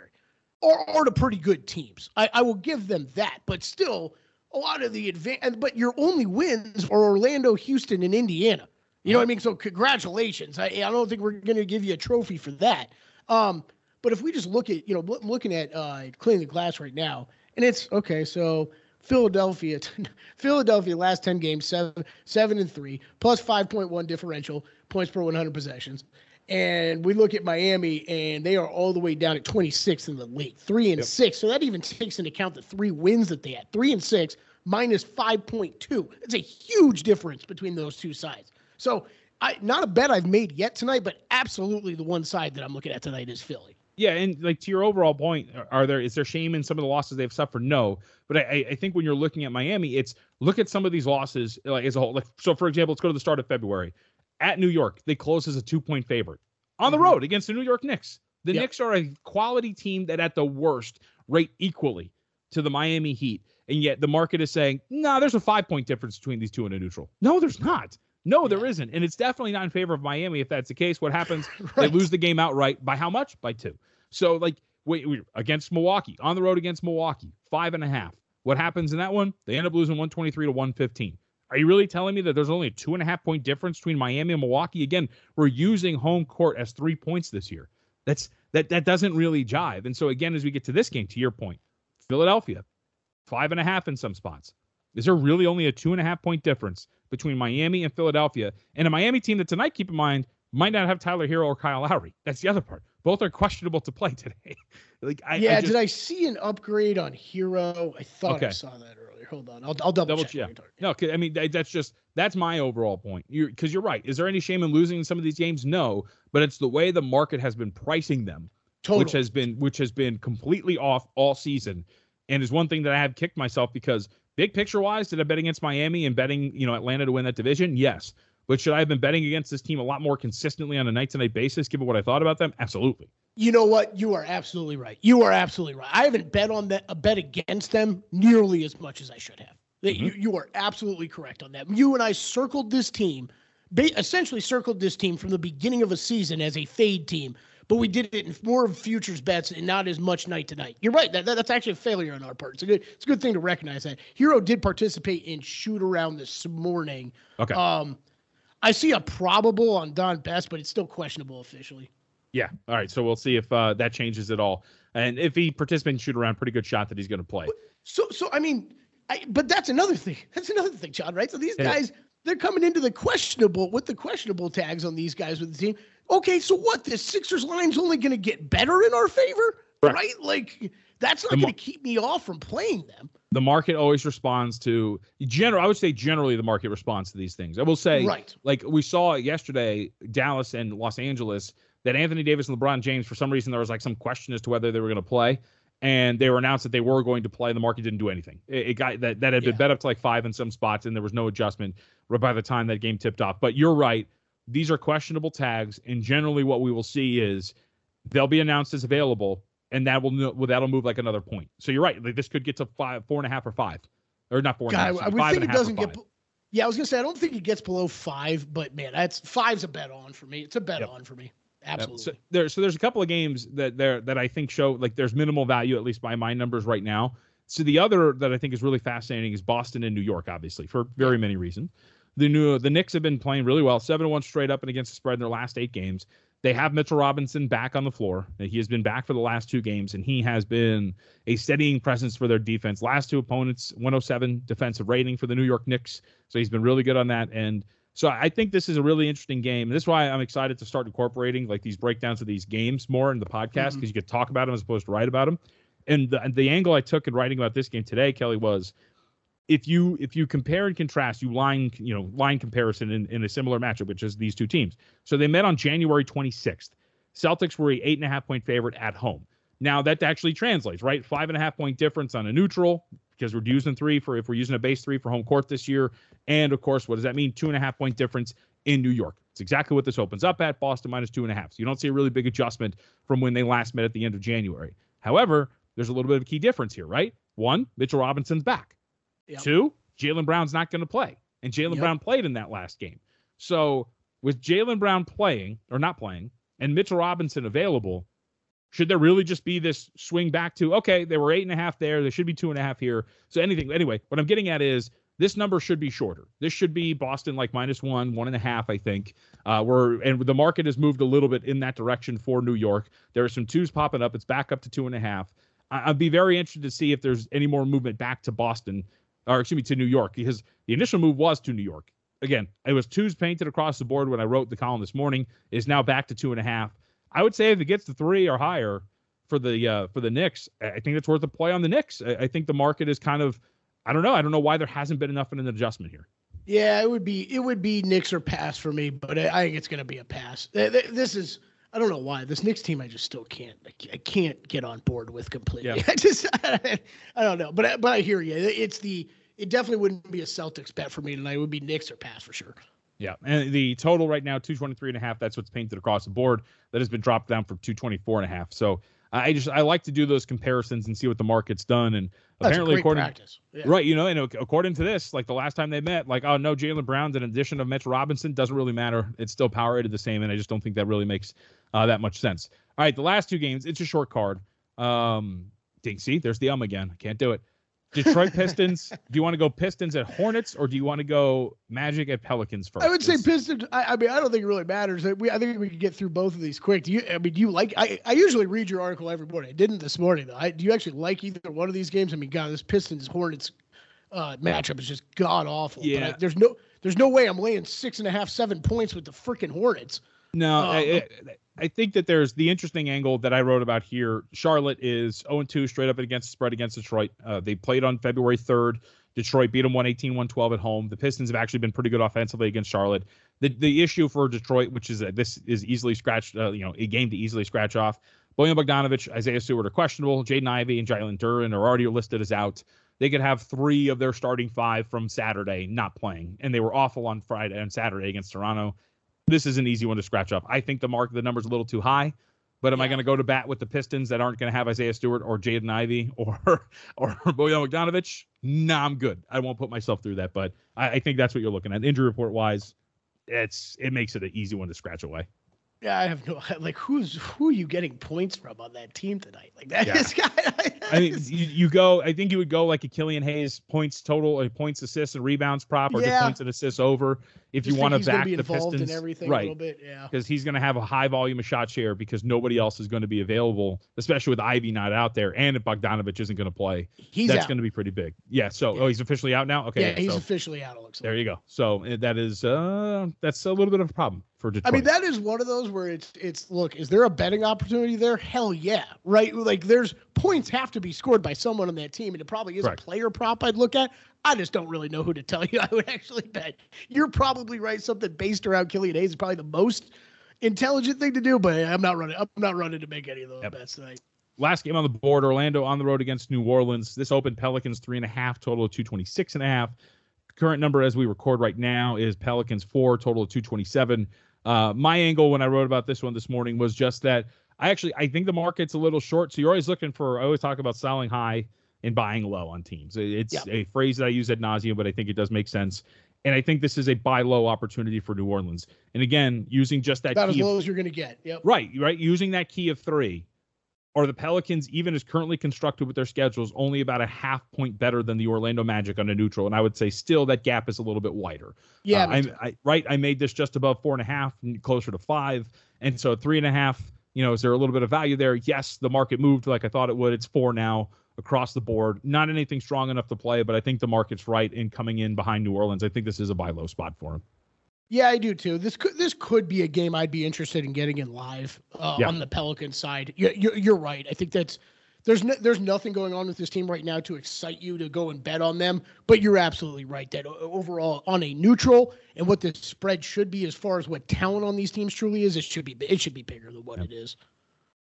Speaker 3: are, are to pretty good teams. I, I will give them that, but still a lot of the advance. But your only wins are Orlando, Houston, and Indiana. You know what I mean? So congratulations. I, I don't think we're going to give you a trophy for that. Um, but if we just look at, you know, loo- looking at uh, cleaning the glass right now, and it's okay. So Philadelphia, Philadelphia last ten games seven seven and three plus five point one differential points per one hundred possessions. And we look at Miami, and they are all the way down at 26th in the league, three and six. So that even takes into account the three wins that they had, three and six minus 5.2. It's a huge difference between those two sides. So, I not a bet I've made yet tonight, but absolutely the one side that I'm looking at tonight is Philly.
Speaker 2: Yeah, and like to your overall point, are- there is there shame in some of the losses they've suffered? No, but I, I- I think when you're looking at Miami, it's look at some of these losses like as a whole. Like so, for example, let's go to the start of February at New York. They close as a two point favorite on the mm-hmm. road against the New York Knicks. The
Speaker 3: Yep.
Speaker 2: Knicks are a quality team that at the worst rate equally to the Miami Heat, and yet the market is saying, nah, there's a five point difference between these two in a neutral. No, there's not. No, there isn't, and it's definitely not in favor of Miami. If that's the case, what happens? They lose the game outright by how much? By two. So like wait, we against Milwaukee on the road against Milwaukee, five and a half. What happens in that one? They end up losing 123 to 115. Are you really telling me that there's only a two and a half point difference between Miami and Milwaukee? Again, we're using home court as three points this year. That's that that doesn't really jive. And so again, as we get to this game, to your point, Philadelphia, five and a half in some spots. Is there really only a two and a half point difference between Miami and Philadelphia? And a Miami team that tonight, keep in mind, might not have Tyler Herro or Kyle Lowry. That's the other part. Both are questionable to play today. like I,
Speaker 3: yeah,
Speaker 2: I just,
Speaker 3: did I see an upgrade on Herro? I thought I saw that earlier. Hold on, I'll, I'll double,
Speaker 2: double
Speaker 3: check.
Speaker 2: yeah.
Speaker 3: what you're talking-
Speaker 2: No, 'cause, I mean that's just that's my overall point. You because you're right. Is there any shame in losing some of these games? No, but it's the way the market has been pricing them,
Speaker 3: Totally.
Speaker 2: which has been which has been completely off all season, and is one thing that I have kicked myself because big picture wise, did I bet against Miami and betting you know Atlanta to win that division? Yes, but should I have been betting against this team a lot more consistently on a night to night basis, given what I thought about them? Absolutely.
Speaker 3: You know what? You are absolutely right. You are absolutely right. I haven't bet on that, a bet against them nearly as much as I should have. That You, you are absolutely correct on that. You and I circled this team, ba- essentially circled this team from the beginning of a season as a fade team, but we did it in more futures bets and not as much night to night. You're right. That, that- that's actually a failure on our part. It's a good it's a good thing to recognize that. Herro did participate in shoot around this morning.
Speaker 2: Okay.
Speaker 3: Um, I see a probable on Don Best, but it's still questionable officially.
Speaker 2: Yeah. All right. So we'll see if uh, that changes at all. And if he participates in shoot around, pretty good shot that he's going to play.
Speaker 3: So, so I mean, I, but that's another thing. That's another thing, John. Right? So these
Speaker 2: Yeah.
Speaker 3: guys, they're coming into the questionable with the questionable tags on these guys with the team. Okay, so what? This Sixers line's only going to get better in our favor,
Speaker 2: Right.
Speaker 3: right? Like that's not going to keep me off from playing them.
Speaker 2: The market always responds to general. I would say generally the market responds to these things. I will say,
Speaker 3: Right.
Speaker 2: like we saw yesterday, Dallas and Los Angeles, that Anthony Davis and LeBron James, for some reason, there was like some question as to whether they were going to play, and they were announced that they were going to play. and The market didn't do anything. It, it got that that had been
Speaker 3: Yeah.
Speaker 2: bet up to like five in some spots, and there was no adjustment right by the time that game tipped off. But you're right; these are questionable tags, and generally what we will see is they'll be announced as available, and that will well, that'll move like another point. So you're right; like this could get to five, four and a half, or five, or not four and a
Speaker 3: God,
Speaker 2: half.
Speaker 3: I, would think it
Speaker 2: a half or
Speaker 3: doesn't get. Yeah, I was gonna say I don't think it gets below five, but man, that's five's a bet on for me. It's a bet
Speaker 2: Yep.
Speaker 3: on for me.
Speaker 2: Yep.
Speaker 3: Absolutely.
Speaker 2: So there, so there's a couple of games that there that I think show like there's minimal value at least by my numbers right now. So the other that I think is really fascinating is Boston and New York, obviously for very many reasons. The new the Knicks have been playing really well, seven one straight up and against the spread in their last eight games. They have Mitchell Robinson back on the floor. He has been back for the last two games, and he has been a steadying presence for their defense. Last two opponents, 107 defensive rating for the New York Knicks. So he's been really good on that. And so I think this is a really interesting game. And this is why I'm excited to start incorporating like these breakdowns of these games more in the podcast mm-hmm. because you could talk about them as opposed to write about them. And the, the angle I took in writing about this game today, Kelly, was if you if you compare and contrast, you line you know line comparison in, in a similar matchup, which is these two teams. So they met on January 26th. Celtics were a eight and a half point favorite at home. Now that actually translates, right? Five and a half point difference on a neutral because we're using three for if we're using a base three for home court this year. And of course, what does that mean? Two and a half point difference in New York. It's exactly what this opens up at. Boston minus two and a half. So you don't see a really big adjustment from when they last met at the end of January. However, there's a little bit of a key difference here, right? One, Mitchell Robinson's back.
Speaker 3: Yep.
Speaker 2: Two, Jaylen Brown's not going to play. And Jaylen
Speaker 3: Yep.
Speaker 2: Brown played in that last game. So with Jaylen Brown playing or not playing and Mitchell Robinson available, should there really just be this swing back to okay, they were eight and a half there, they should be two and a half here. So anything anyway, what I'm getting at is this number should be shorter. This should be Boston like minus one, one and a half, I think. Uh, we're and the market has moved a little bit in that direction for New York. There are some twos popping up. It's back up to two and a half. I, I'd be very interested to see if there's any more movement back to Boston, or excuse me, to New York, because the initial move was to New York. Again, it was twos painted across the board when I wrote the column this morning. Is now back to two and a half. I would say if it gets to three or higher for the uh, for the Knicks, I I think it's worth a play on the Knicks. I, I think the market is kind of, I don't know, I don't know why there hasn't been enough of an adjustment here.
Speaker 3: Yeah, it would be it would be Knicks or pass for me, but I, I think it's going to be a pass. Th- th- This is I don't know why this Knicks team I just still can't I can't get on board with completely.
Speaker 2: Yeah.
Speaker 3: I just I, don't know, but but I hear you. It's the it definitely wouldn't be a Celtics bet for me tonight. It would be Knicks or pass for sure.
Speaker 2: Yeah, and the total right now 223 and a half. That's what's painted across the board. That has been dropped down from 224 and a half. So I just I like to do those comparisons and see what the market's done. And
Speaker 3: That's
Speaker 2: apparently, according
Speaker 3: practice. Yeah.
Speaker 2: right, you know, and according to this, like the last time they met, like oh no, Jaylen Brown's an addition of Mitchell Robinson doesn't really matter. It's still power rated the same, and I just don't think that really makes uh, that much sense. All right, the last two games, it's a short card. Um, see, there's the um again. Can't do it. Detroit Pistons. do you want to go Pistons at Hornets or do you want to go Magic at Pelicans first?
Speaker 3: I would say Pistons. I, I mean, I don't think it really matters. I- We, I think we could get through both of these quick. Do you? I mean, do you like? I, I usually read your article every morning. I didn't this morning though. I, do you actually like either one of these games? I mean, God, this Pistons Hornets uh, matchup is just god awful. But
Speaker 2: Yeah.
Speaker 3: I, there's no there's no way I'm laying six and a half, seven points with the freaking Hornets.
Speaker 2: No,
Speaker 3: Um,
Speaker 2: I, I- I think that there's the interesting angle that I wrote about here. Charlotte is 0 2 straight up against the spread against Detroit. Uh, they played on February 3rd. Detroit beat them 118 112 at home. The Pistons have actually been pretty good offensively against Charlotte. The the issue for Detroit, which is that this is easily scratched, uh, you know, a game to easily scratch off. Bojan Bogdanovic, Isaiah Stewart are questionable. Jaden Ivey and Jalen Duren are already listed as out. They could have three of their starting five from Saturday not playing, and they were awful on Friday and Saturday against Toronto this is an easy one to scratch up. I think the mark the number's a little too high. But am I going to go to bat with the Pistons that aren't going to have Isaiah Stewart or Jaden Ivey or or Bojan Bogdanovic? Nah, I'm good. I won't put myself through that. But I, I think that's what you're looking at. Injury report wise, it's it makes it an easy one to scratch away.
Speaker 3: Yeah, I have no like who's who are you getting points from on that team tonight? Like that
Speaker 2: Yeah.
Speaker 3: is guy.
Speaker 2: I mean, you, you go. I think you would go like a Killian Hayes points total, uh, points, assists, and rebounds prop, or
Speaker 3: Yeah.
Speaker 2: the points and assists over. If
Speaker 3: Just
Speaker 2: you want to
Speaker 3: think he's gonna
Speaker 2: back
Speaker 3: be
Speaker 2: the Pistons,
Speaker 3: in everything a
Speaker 2: right?
Speaker 3: little bit. Yeah.
Speaker 2: because he's going to have a high volume of shot share because nobody else is going to be available, especially with Ivey not out there and if Bogdanovic isn't going to play.
Speaker 3: He's
Speaker 2: that's going to be pretty big. Yeah. So,
Speaker 3: Yeah.
Speaker 2: oh, he's officially out now. Okay.
Speaker 3: yeah, he's
Speaker 2: so
Speaker 3: officially out. It looks like.
Speaker 2: there you go. So uh, that is uh, that's a little bit of a problem. For Detroit.
Speaker 3: I mean, that is one of those where it's it's look, is there a betting opportunity there? Hell yeah, right? Like there's points have to be scored by someone on that team, and it probably is
Speaker 2: Correct.
Speaker 3: a player prop I'd look at. I just don't really know who to tell you. I would actually bet. You're probably right. Something based around Killian Hayes is probably the most intelligent thing to do, but I'm not running. I'm not running to make any of those
Speaker 2: Yep.
Speaker 3: bets tonight.
Speaker 2: Last game on the board, Orlando on the road against New Orleans. This opened Pelicans three and a half, total of 226 and a half. Current number as we record right now is Pelicans four, total of 227. Uh, my angle when I wrote about this one this morning was just that I actually I think the market's a little short. So you're always looking for I always talk about selling high and buying low on teams. It's
Speaker 3: Yeah.
Speaker 2: a phrase that I use ad nauseum, but I think it does make sense. And I think this is a buy low opportunity for New Orleans. And again, using just that key
Speaker 3: About as
Speaker 2: key of-
Speaker 3: low as you're going to get. Yep.
Speaker 2: Right, right. Using that key of three, are the Pelicans, even as currently constructed with their schedules, only about a half point better than the Orlando Magic on a neutral? And I would say still that gap is a little bit wider.
Speaker 3: Yeah.
Speaker 2: Uh. I, right. I made this just above four and a half, and closer to five, and so three and a half. You know, is there a little bit of value there? Yes, the market moved like I thought it would. It's four now across the board. Not anything strong enough to play, but I think the market's right in coming in behind New Orleans. I think this is a buy low spot for him.
Speaker 3: Yeah, I do too. This could this could be a game I'd be interested in getting in live uh,
Speaker 2: Yeah.
Speaker 3: on the Pelican side. You, you're, you're right. I think that's there's no, there's nothing going on with this team right now to excite you to go and bet on them. But you're absolutely right that overall on a neutral and what the spread should be as far as what talent on these teams truly is, it should be it should be bigger than what it is.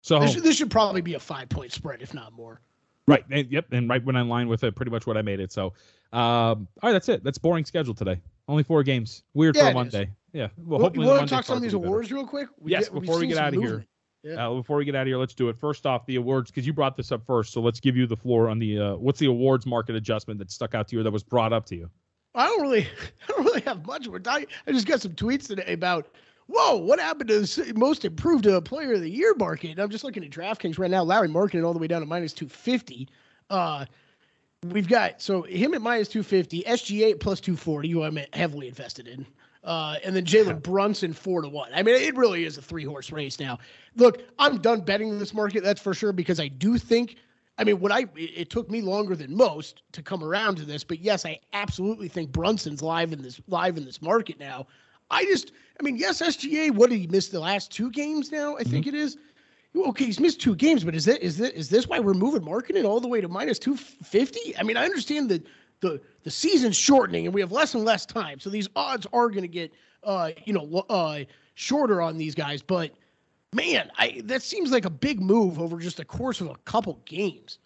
Speaker 2: So
Speaker 3: This, should- this should probably be a five point spread, if not more.
Speaker 2: Right. And, yep. And right when in line with it, pretty much what I made it. So, um, all right, that's it. That's boring schedule today. Only four games. Weird
Speaker 3: Yeah,
Speaker 2: for Monday. Yeah. Well,
Speaker 3: Well,
Speaker 2: hopefully
Speaker 3: you
Speaker 2: the
Speaker 3: want to talk some of these awards real quick? We
Speaker 2: Yes,
Speaker 3: get-
Speaker 2: before we get out of here.
Speaker 3: Yeah.
Speaker 2: Uh, before we get out of here, let's do it. First off, the awards because you brought this up first. So let's give you the floor on the uh, what's the awards market adjustment that stuck out to you or that was brought up to you.
Speaker 3: I don't really, I don't really have much. We're talking, I just got some tweets today about, whoa, what happened to the most improved uh, player of the year market? I'm just looking at DraftKings right now. Lauri Markkanen all the way down to minus 250. Uh, we've got so him at minus 250, SGA at plus 240, who I'm heavily invested in. Uh, and then Jalen Brunson four to one. I mean, it really is a three horse race now. Look, I'm done betting this market, that's for sure, because I do think I mean, what I it, it took me longer than most to come around to this, but yes, I absolutely think Brunson's live in this live in this market now. I just, I mean, yes, SGA. What did he miss the last two games? Now I think it is. Okay, he's missed two games, but is that is that is this why we're moving Markkanen all the way to minus two fifty? I mean, I understand that the the season's shortening and we have less and less time, so these odds are going to get uh you know uh shorter on these guys, but man, I that seems like a big move over just the course of a couple games.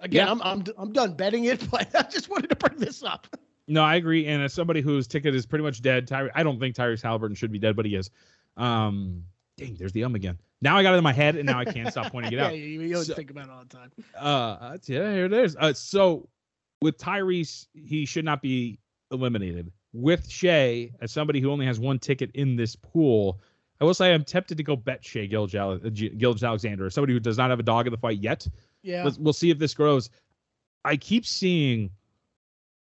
Speaker 3: Again,
Speaker 2: Yeah.
Speaker 3: I'm I'm I'm done betting it, but I just wanted to bring this up.
Speaker 2: No, I agree. And as somebody whose ticket is pretty much dead, Tyre, I don't think Tyrese Halliburton should be dead, but he is. Um, dang, there's the um again. Now I got it in my head, and now I can't stop pointing it
Speaker 3: yeah,
Speaker 2: out.
Speaker 3: you, you always
Speaker 2: So-
Speaker 3: think about it all the time.
Speaker 2: Uh, yeah, here it is. Uh, so with Tyrese, he should not be eliminated. With Shai, as somebody who only has one ticket in this pool, I will say I'm tempted to go bet Shai Gilgeous-Alexander, somebody who does not have a dog in the fight yet.
Speaker 3: Yeah,
Speaker 2: Let's, we'll see if this grows. I keep seeing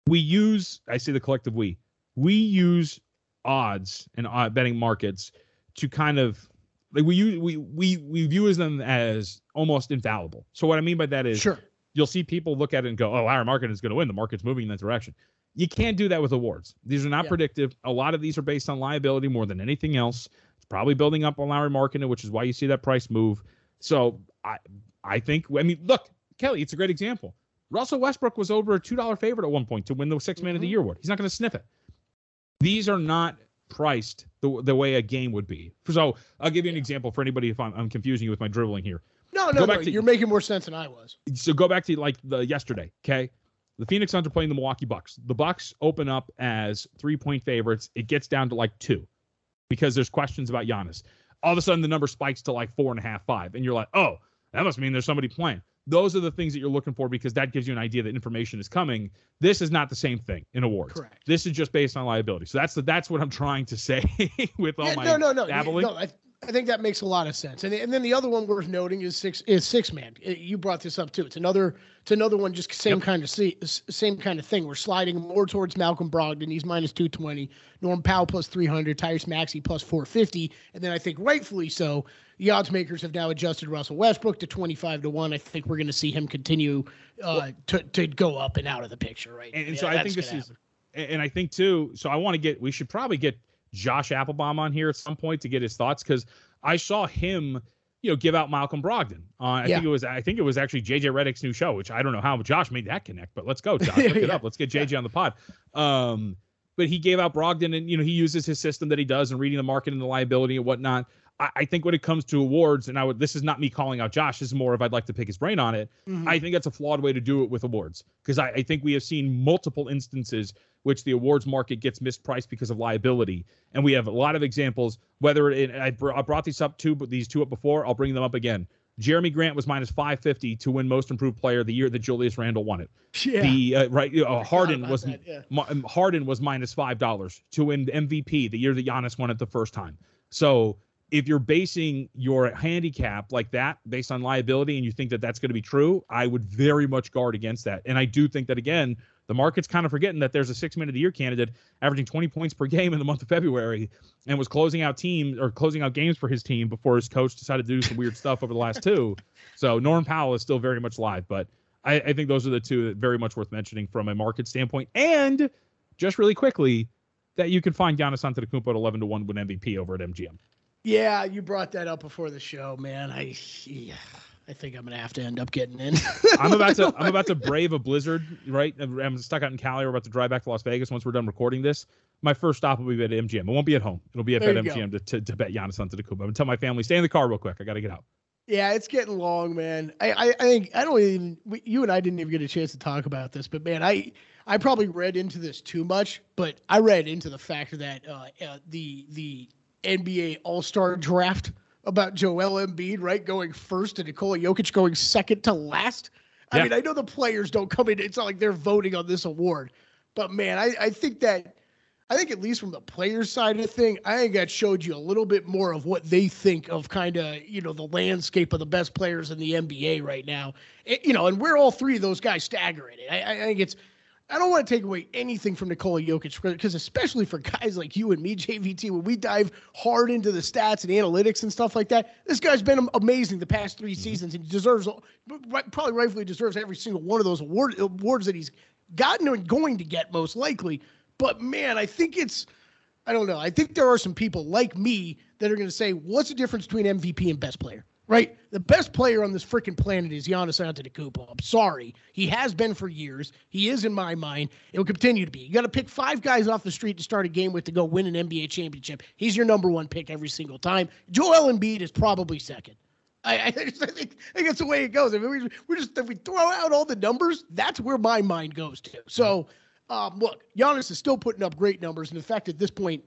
Speaker 2: we use, I say the collective we, we use odds and odd betting markets to kind of like we use we we we view them as almost infallible. So what I mean by that is
Speaker 3: sure.
Speaker 2: you'll see people look at it and go, "Oh, our market is going to win. The market's moving in that direction." You can't do that with awards. These are not
Speaker 3: Yeah.
Speaker 2: predictive. A lot of these are based on liability more than anything else. It's probably building up on Lauri Markkanen, which is why you see that price move. So I I think I mean, look, Kelly, it's a great example. Russell Westbrook was over a two dollar favorite at one point to win the six man of the
Speaker 3: Mhm.
Speaker 2: year award. He's not going to sniff it. These are not priced the, the way a game would be. So I'll give you an example for anybody if I'm, I'm confusing you with my dribbling here.
Speaker 3: No, no, no.
Speaker 2: to-
Speaker 3: You're making more sense than I was.
Speaker 2: so go back to like the yesterday, okay? The Phoenix Suns are playing the Milwaukee Bucks. The Bucks open up as three point favorites. It gets down to like two because there's questions about Giannis. All of a sudden, the number spikes to like four and a half, five, and you're like, oh, that must mean there's somebody playing. Those are the things that you're looking for because that gives you an idea that information is coming. This is not the same thing in awards.
Speaker 3: Correct.
Speaker 2: This is just based on liability. So that's the, that's what I'm trying to say with all
Speaker 3: Yeah,
Speaker 2: my
Speaker 3: no, no, no.
Speaker 2: dabbling.
Speaker 3: no I, I think that makes a lot of sense. And, and then the other one worth noting is six is six man. You brought this up too. It's another it's another one just same
Speaker 2: Yep.
Speaker 3: kind of see, same kind of thing. We're sliding more towards Malcolm Brogdon. He's minus two twenty. Norm Powell plus three hundred. Tyrese Maxey plus four fifty. And then I think rightfully so, the odds makers have now adjusted Russell Westbrook to twenty five to one. I think we're going to see him continue uh, to to go up and out of the picture. Right.
Speaker 2: And, and
Speaker 3: Yeah,
Speaker 2: so I think this
Speaker 3: gonna
Speaker 2: is, and I think too. So I want to get. We should probably get Josh Appelbaum on here at some point to get his thoughts because I saw him, you know, give out Malcolm Brogdon. Uh, I
Speaker 3: Yeah.
Speaker 2: think it was I think it was actually JJ Redick's new show, which I don't know how Josh made that connect, but let's go, Josh. Look it
Speaker 3: Yeah.
Speaker 2: up. Let's get JJ on the pod. Um, but he gave out Brogdon, and you know he uses his system that he does and reading the market and the liability and whatnot. I, I think when it comes to awards, and I would this is not me calling out Josh. This is more if I'd like to pick his brain on it.
Speaker 3: Mhm.
Speaker 2: I think that's a flawed way to do it with awards because I, I think we have seen multiple instances which the awards market gets mispriced because of liability, and we have a lot of examples. Whether it, I, br- I brought these up too, but these two up before, I'll bring them up again. Jerami Grant was minus 550 to win Most Improved Player the year that Julius Randle won it.
Speaker 3: Yeah.
Speaker 2: The uh, right uh, Harden was
Speaker 3: that, yeah.
Speaker 2: Ma- Harden was minus five dollars to win MVP the year that Giannis won it the first time. So if you're basing your handicap like that based on liability and you think that that's going to be true, I would very much guard against that. And I do think that again, the market's kind of forgetting that there's a six minute of the year candidate averaging 20 points per game in the month of February and was closing out teams or closing out games for his team before his coach decided to do some weird stuff over the last two. So Norm Powell is still very much live, but I, I think those are the two that very much worth mentioning from a market standpoint. And just really quickly, that you can find Giannis Antetokounmpo at 11 to 1 win MVP over at MGM.
Speaker 3: Yeah, you brought that up before the show, man. I yeah, I think I'm gonna have to end up getting in.
Speaker 2: I'm about to I'm about to brave a blizzard, right? I'm stuck out in Cali. We're about to drive back to Las Vegas once we're done recording this. My first stop will be at MGM. It won't be at home. It'll be at
Speaker 3: There you go.
Speaker 2: BetMGM to, to, to bet Giannis Antetokounmpo. I'm gonna tell my family, stay in the car real quick. I got to get out.
Speaker 3: Yeah, it's getting long, man. I, I, I think I don't even. We, you and I didn't even get a chance to talk about this, but man, I, I probably read into this too much. But I read into the fact that uh, uh, the the NBA All Star Draft about Joel Embiid, right, going first and Nikola Jokic going second to last. I
Speaker 2: Yeah.
Speaker 3: mean, I know the players don't come in. It's not like they're voting on this award, but man, I, I think that I think at least from the players side of the thing, I think that showed you a little bit more of what they think of kind of, you know, the landscape of the best players in the NBA right now. It- you know, and we're all three of those guys staggering it. I, I think it's, I don't want to take away anything from Nikola Jokic because especially for guys like you and me, JVT, when we dive hard into the stats and analytics and stuff like that, this guy's been amazing the past three mm-hmm. seasons and he deserves, probably rightfully deserves every single one of those award, awards that he's gotten and going to get most likely. But man, I think it's I don't know. I think there are some people like me that are going to say, "What's the difference between MVP and best player?" Right? The best player on this freaking planet is Giannis Antetokounmpo. I'm sorry, he has been for years. He is in my mind. It will continue to be. You got to pick five guys off the street to start a game with to go win an NBA championship. He's your number one pick every single time. Joel Embiid is probably second. I, I, just, I think I think that's the way it goes. I mean, we, we're just if we throw out all the numbers, that's where my mind goes to. So, um, look, Giannis is still putting up great numbers, and in fact, at this point,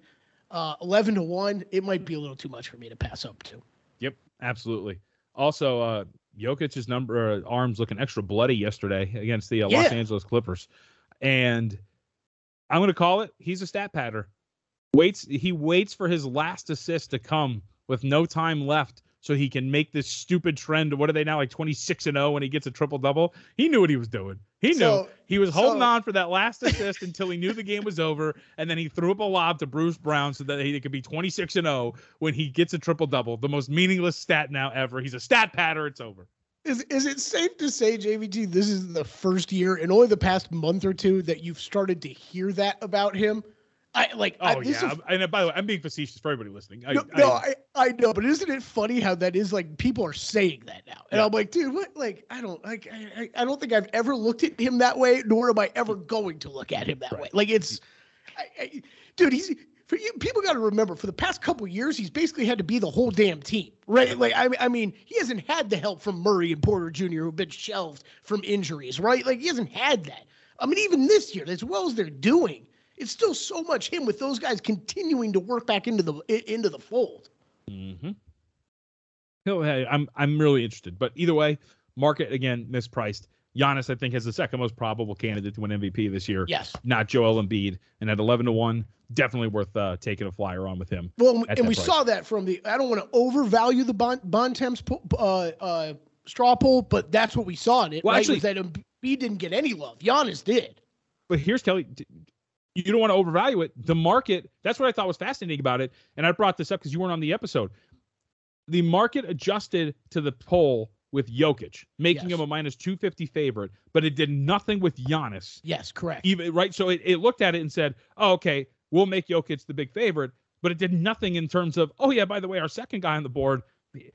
Speaker 3: uh, eleven to one, it might be a little too much for me to pass up to.
Speaker 2: Yep, absolutely. Also, uh, Jokic's number uh, arms looking extra bloody yesterday against the uh, Los Angeles Clippers, and I'm going to call it. He's a stat padder. Waits. He waits for his last assist to come with no time left, so he can make this stupid trend. What are they now like 26 and 0 when he gets a triple double? He knew what he was doing. He knew
Speaker 3: So-
Speaker 2: he was holding
Speaker 3: so-
Speaker 2: on for that last assist until he knew the game was over, and then he threw up a lob to Bruce Brown so that he could be 26 and 0 when he gets a triple double. The most meaningless stat now ever. He's a stat padder. It's over.
Speaker 3: Is is it safe to say, JVT, this is the first year in only the past month or two that you've started to hear that about him? I like. I,
Speaker 2: Oh
Speaker 3: this
Speaker 2: yeah.
Speaker 3: is-
Speaker 2: and uh, by the way, I'm being facetious for everybody listening. I,
Speaker 3: no, no, I, I know, but isn't it funny how that is like people are saying that now, and
Speaker 2: Yeah.
Speaker 3: I'm like, dude, what? Like, I don't like, I, I I don't think I've ever looked at him that way, nor am I ever going to look at him that way. Like, it's, I, I, dude, he's for you. People got to remember, for the past couple years, he's basically had to be the whole damn team, right? Like, I, I mean, he hasn't had the help from Murray and Porter Jr., who've been shelved from injuries, right? Like, he hasn't had that. I mean, even this year, as well as they're doing, it's still so much him with those guys continuing to work back into the into the fold.
Speaker 2: Mm-hmm. No, hey, I'm I'm really interested. But either way, market again mispriced. Giannis, I think, has the second most probable candidate to win MVP this year.
Speaker 3: Yes.
Speaker 2: Not Joel Embiid. And at 11 to 1, definitely worth uh, taking a flyer on with him.
Speaker 3: Well, and we
Speaker 2: price.
Speaker 3: saw that from the. I don't want to overvalue the Bon Bontemps po- uh, uh, straw poll, but that's what we saw in it.
Speaker 2: Well,
Speaker 3: right?
Speaker 2: actually-
Speaker 3: was that Embiid didn't get any love. Giannis did.
Speaker 2: But here's Kelly. You don't want to overvalue it. The market, that's what I thought was fascinating about it. And I brought this up because you weren't on the episode. The market adjusted to the poll with Jokic, making
Speaker 3: Yes.
Speaker 2: him a minus 250 favorite, but it did nothing with Giannis.
Speaker 3: Yes, correct.
Speaker 2: Even right. So it, it looked at it and said, oh, okay, we'll make Jokic the big favorite. but it did nothing in terms of, oh yeah, by the way, our second guy on the board.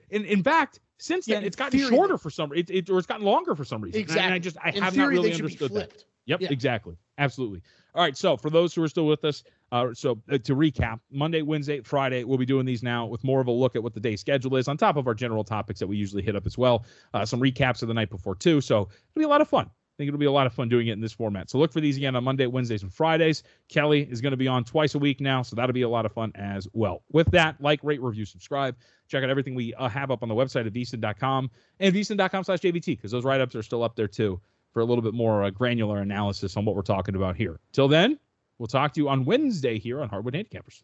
Speaker 2: In in fact, since then
Speaker 3: Yeah,
Speaker 2: it's gotten
Speaker 3: theory,
Speaker 2: shorter for some reason, it, or it's gotten longer for some reason. I- And I
Speaker 3: Exactly.
Speaker 2: just I
Speaker 3: In
Speaker 2: have
Speaker 3: theory,
Speaker 2: not really understood that. Yep,
Speaker 3: Yeah.
Speaker 2: exactly, absolutely. All right, so for those who are still with us, uh, so uh, to recap, Monday, Wednesday, Friday, we'll be doing these now with more of a look at what the day schedule is, on top of our general topics that we usually hit up as well. Uh, some recaps of the night before too, so it'll be a lot of fun. I think it'll be a lot of fun doing it in this format. So look for these again on Monday, Wednesdays, and Fridays. Kelly is going to be on twice a week now, so that'll be a lot of fun as well. With that, like, rate, review, subscribe. Check out everything we uh, have up on the website at vsin.com and vsin.com slash JVT because those write ups are still up there too for a little bit more uh, granular analysis on what we're talking about here. Till then, we'll talk to you on Wednesday here on Hardwood Handicappers.